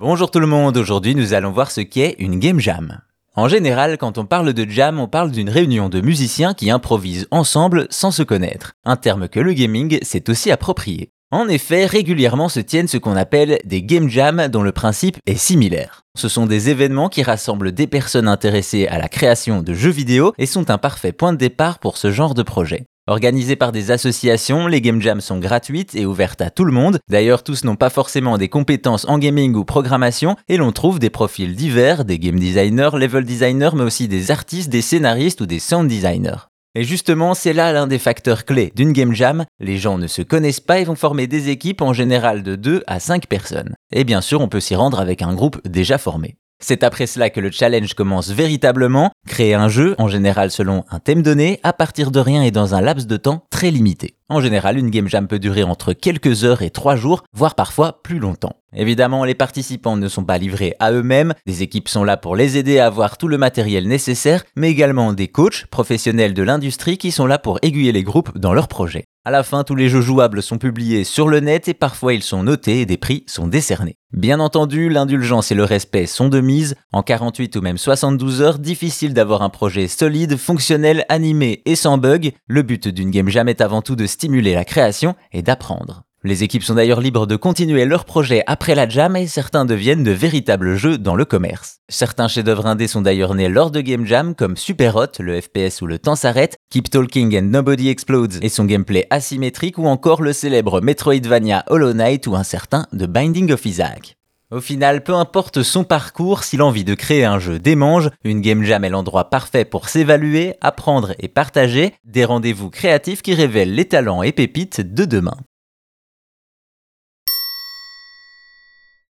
Bonjour tout le monde, aujourd'hui nous allons voir ce qu'est une game jam. En général, quand on parle de jam, on parle d'une réunion de musiciens qui improvisent ensemble sans se connaître, un terme que le gaming s'est aussi approprié. En effet, régulièrement se tiennent ce qu'on appelle des game jams dont le principe est similaire. Ce sont des événements qui rassemblent des personnes intéressées à la création de jeux vidéo et sont un parfait point de départ pour ce genre de projet. Organisées par des associations, les game jams sont gratuites et ouvertes à tout le monde. D'ailleurs, tous n'ont pas forcément des compétences en gaming ou programmation et l'on trouve des profils divers, des game designers, level designers, mais aussi des artistes, des scénaristes ou des sound designers. Et justement, c'est là l'un des facteurs clés d'une game jam. Les gens ne se connaissent pas et vont former des équipes en général de 2 à 5 personnes. Et bien sûr, on peut s'y rendre avec un groupe déjà formé. C'est après cela que le challenge commence véritablement, créer un jeu, en général selon un thème donné, à partir de rien et dans un laps de temps très limité. En général, une game jam peut durer entre quelques heures et trois jours, voire parfois plus longtemps. Évidemment, les participants ne sont pas livrés à eux-mêmes, des équipes sont là pour les aider à avoir tout le matériel nécessaire, mais également des coachs professionnels de l'industrie qui sont là pour aiguiller les groupes dans leurs projets. À la fin, tous les jeux jouables sont publiés sur le net et parfois ils sont notés et des prix sont décernés. Bien entendu, l'indulgence et le respect sont de mise. En 48 ou même 72 heures, difficile d'avoir un projet solide, fonctionnel, animé et sans bug. Le but d'une game jam est avant tout de stimuler la création et d'apprendre. Les équipes sont d'ailleurs libres de continuer leur projet après la jam et certains deviennent de véritables jeux dans le commerce. Certains chefs-d'œuvre indés sont d'ailleurs nés lors de game jam comme Super Hot, le FPS où le temps s'arrête, Keep Talking and Nobody Explodes et son gameplay asymétrique ou encore le célèbre Metroidvania Hollow Knight ou un certain The Binding of Isaac. Au final, peu importe son parcours, s'il a envie de créer un jeu démange, une game jam est l'endroit parfait pour s'évaluer, apprendre et partager des rendez-vous créatifs qui révèlent les talents et pépites de demain.